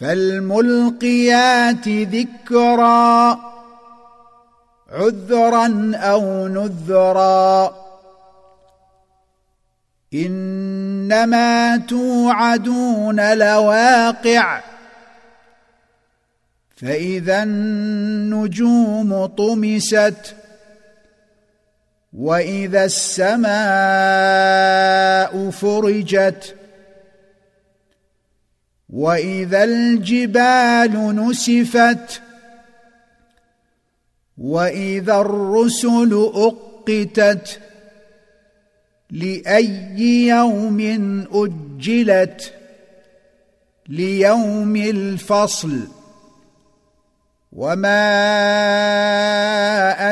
فالملقيات ذكرا عذرا أو نذرا. إنما توعدون لواقع فإذا النجوم طمست وإذا السماء فرجت. واذا الجبال نسفت واذا الرسل اقتت لاي يوم اجلت ليوم الفصل وما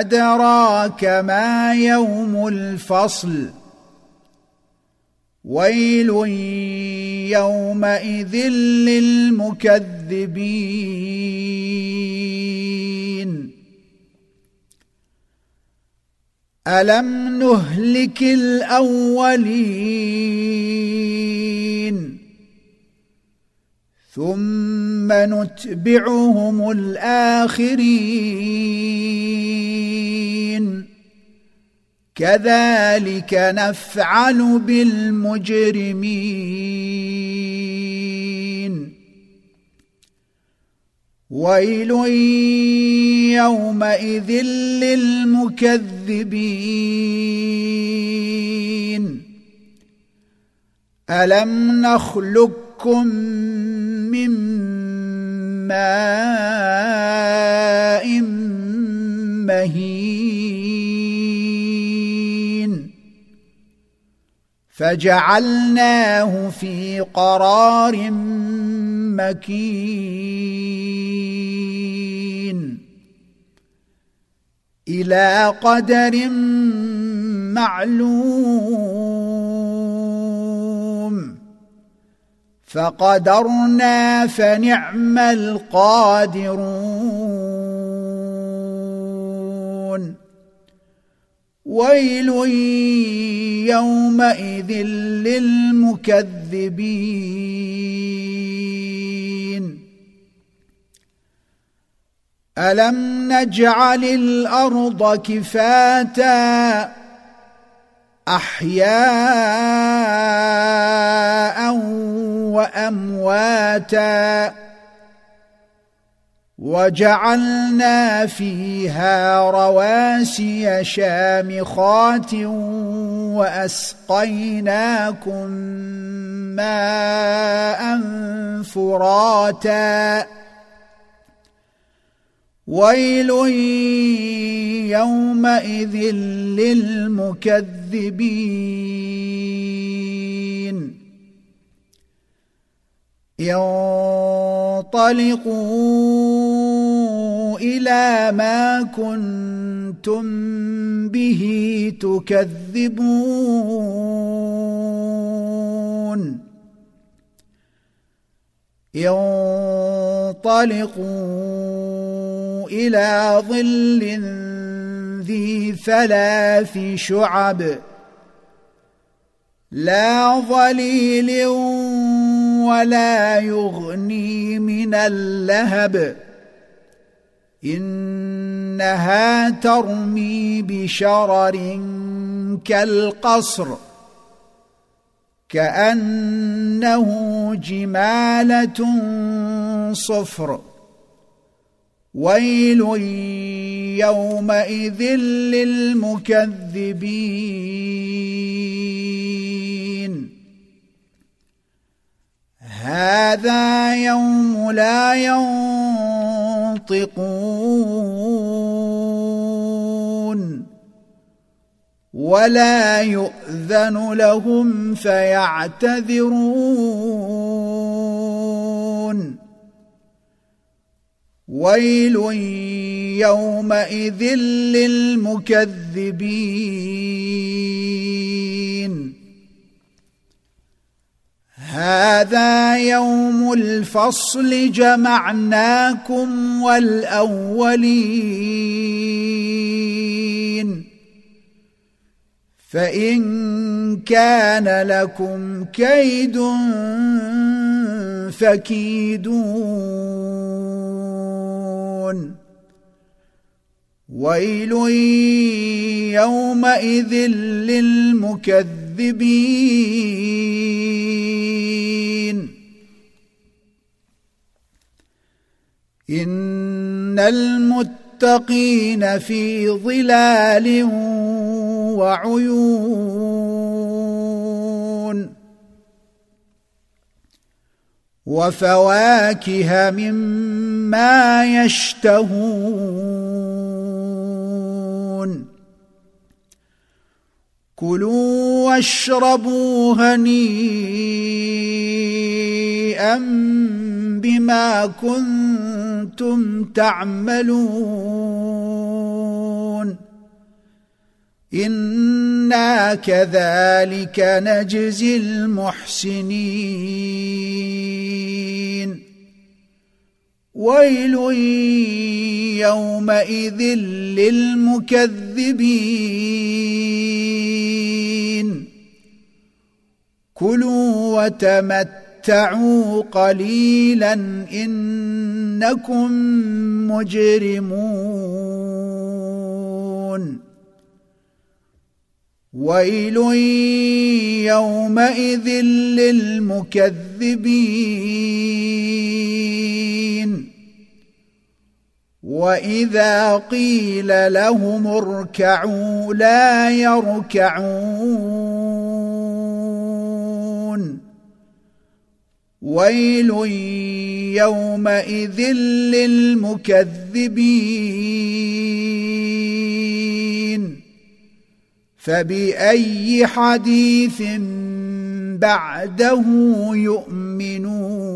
ادراك ما يوم الفصل ويل يومئذ للمكذبين. ألم نهلك الأولين؟ ثم نتبعهم الآخرين. كذلك نفعل بالمجرمين. ويل يومئذ للمكذبين. ألم نخلقكم من ماء مهين؟ فجعلناه في قرار مكين. إلى قدر معلوم. فقدرنا فنعم القادرون. ويل يومئذ للمكذبين. ألم نجعل الأرض كفاتا؟ أحياء وأمواتا. وجعلنا فيها رواسي شامخات وأسقيناكم ماء فراتا. ويل يومئذ للمكذبين. انطلقوا إلى ما كنتم به تكذبون. انطلقوا إلى ظل ذي ثلاث شعب. لا ظليل ولا يغني من اللهب. إنها ترمي بشرر كالقصر كأنه جمالة صفر. ويل يومئذ للمكذبين. هذا يوم لا ينطقون ولا يؤذن لهم فيعتذرون. ويل يومئذ للمكذبين. هذا يوم الفصل جمعناكم والأولين. فإن كان لكم كيد فكيدون. ويل يومئذ للمكذبين. إن المتقين في ظلال وعيون وفواكه مما يشتهون كلوا واشربوا هنيئا بما كنتم تعملون أنا كذلك نجزي المحسنين ويل يومئذ للمكذبين كلوا وتمتعوا قليلا انكم مجرمون ويل يومئذ للمكذبين. وإذا قيل لهم اركعوا لا يركعون. ويل يومئذ للمكذبين. فبأي حديث بعده يؤمنون؟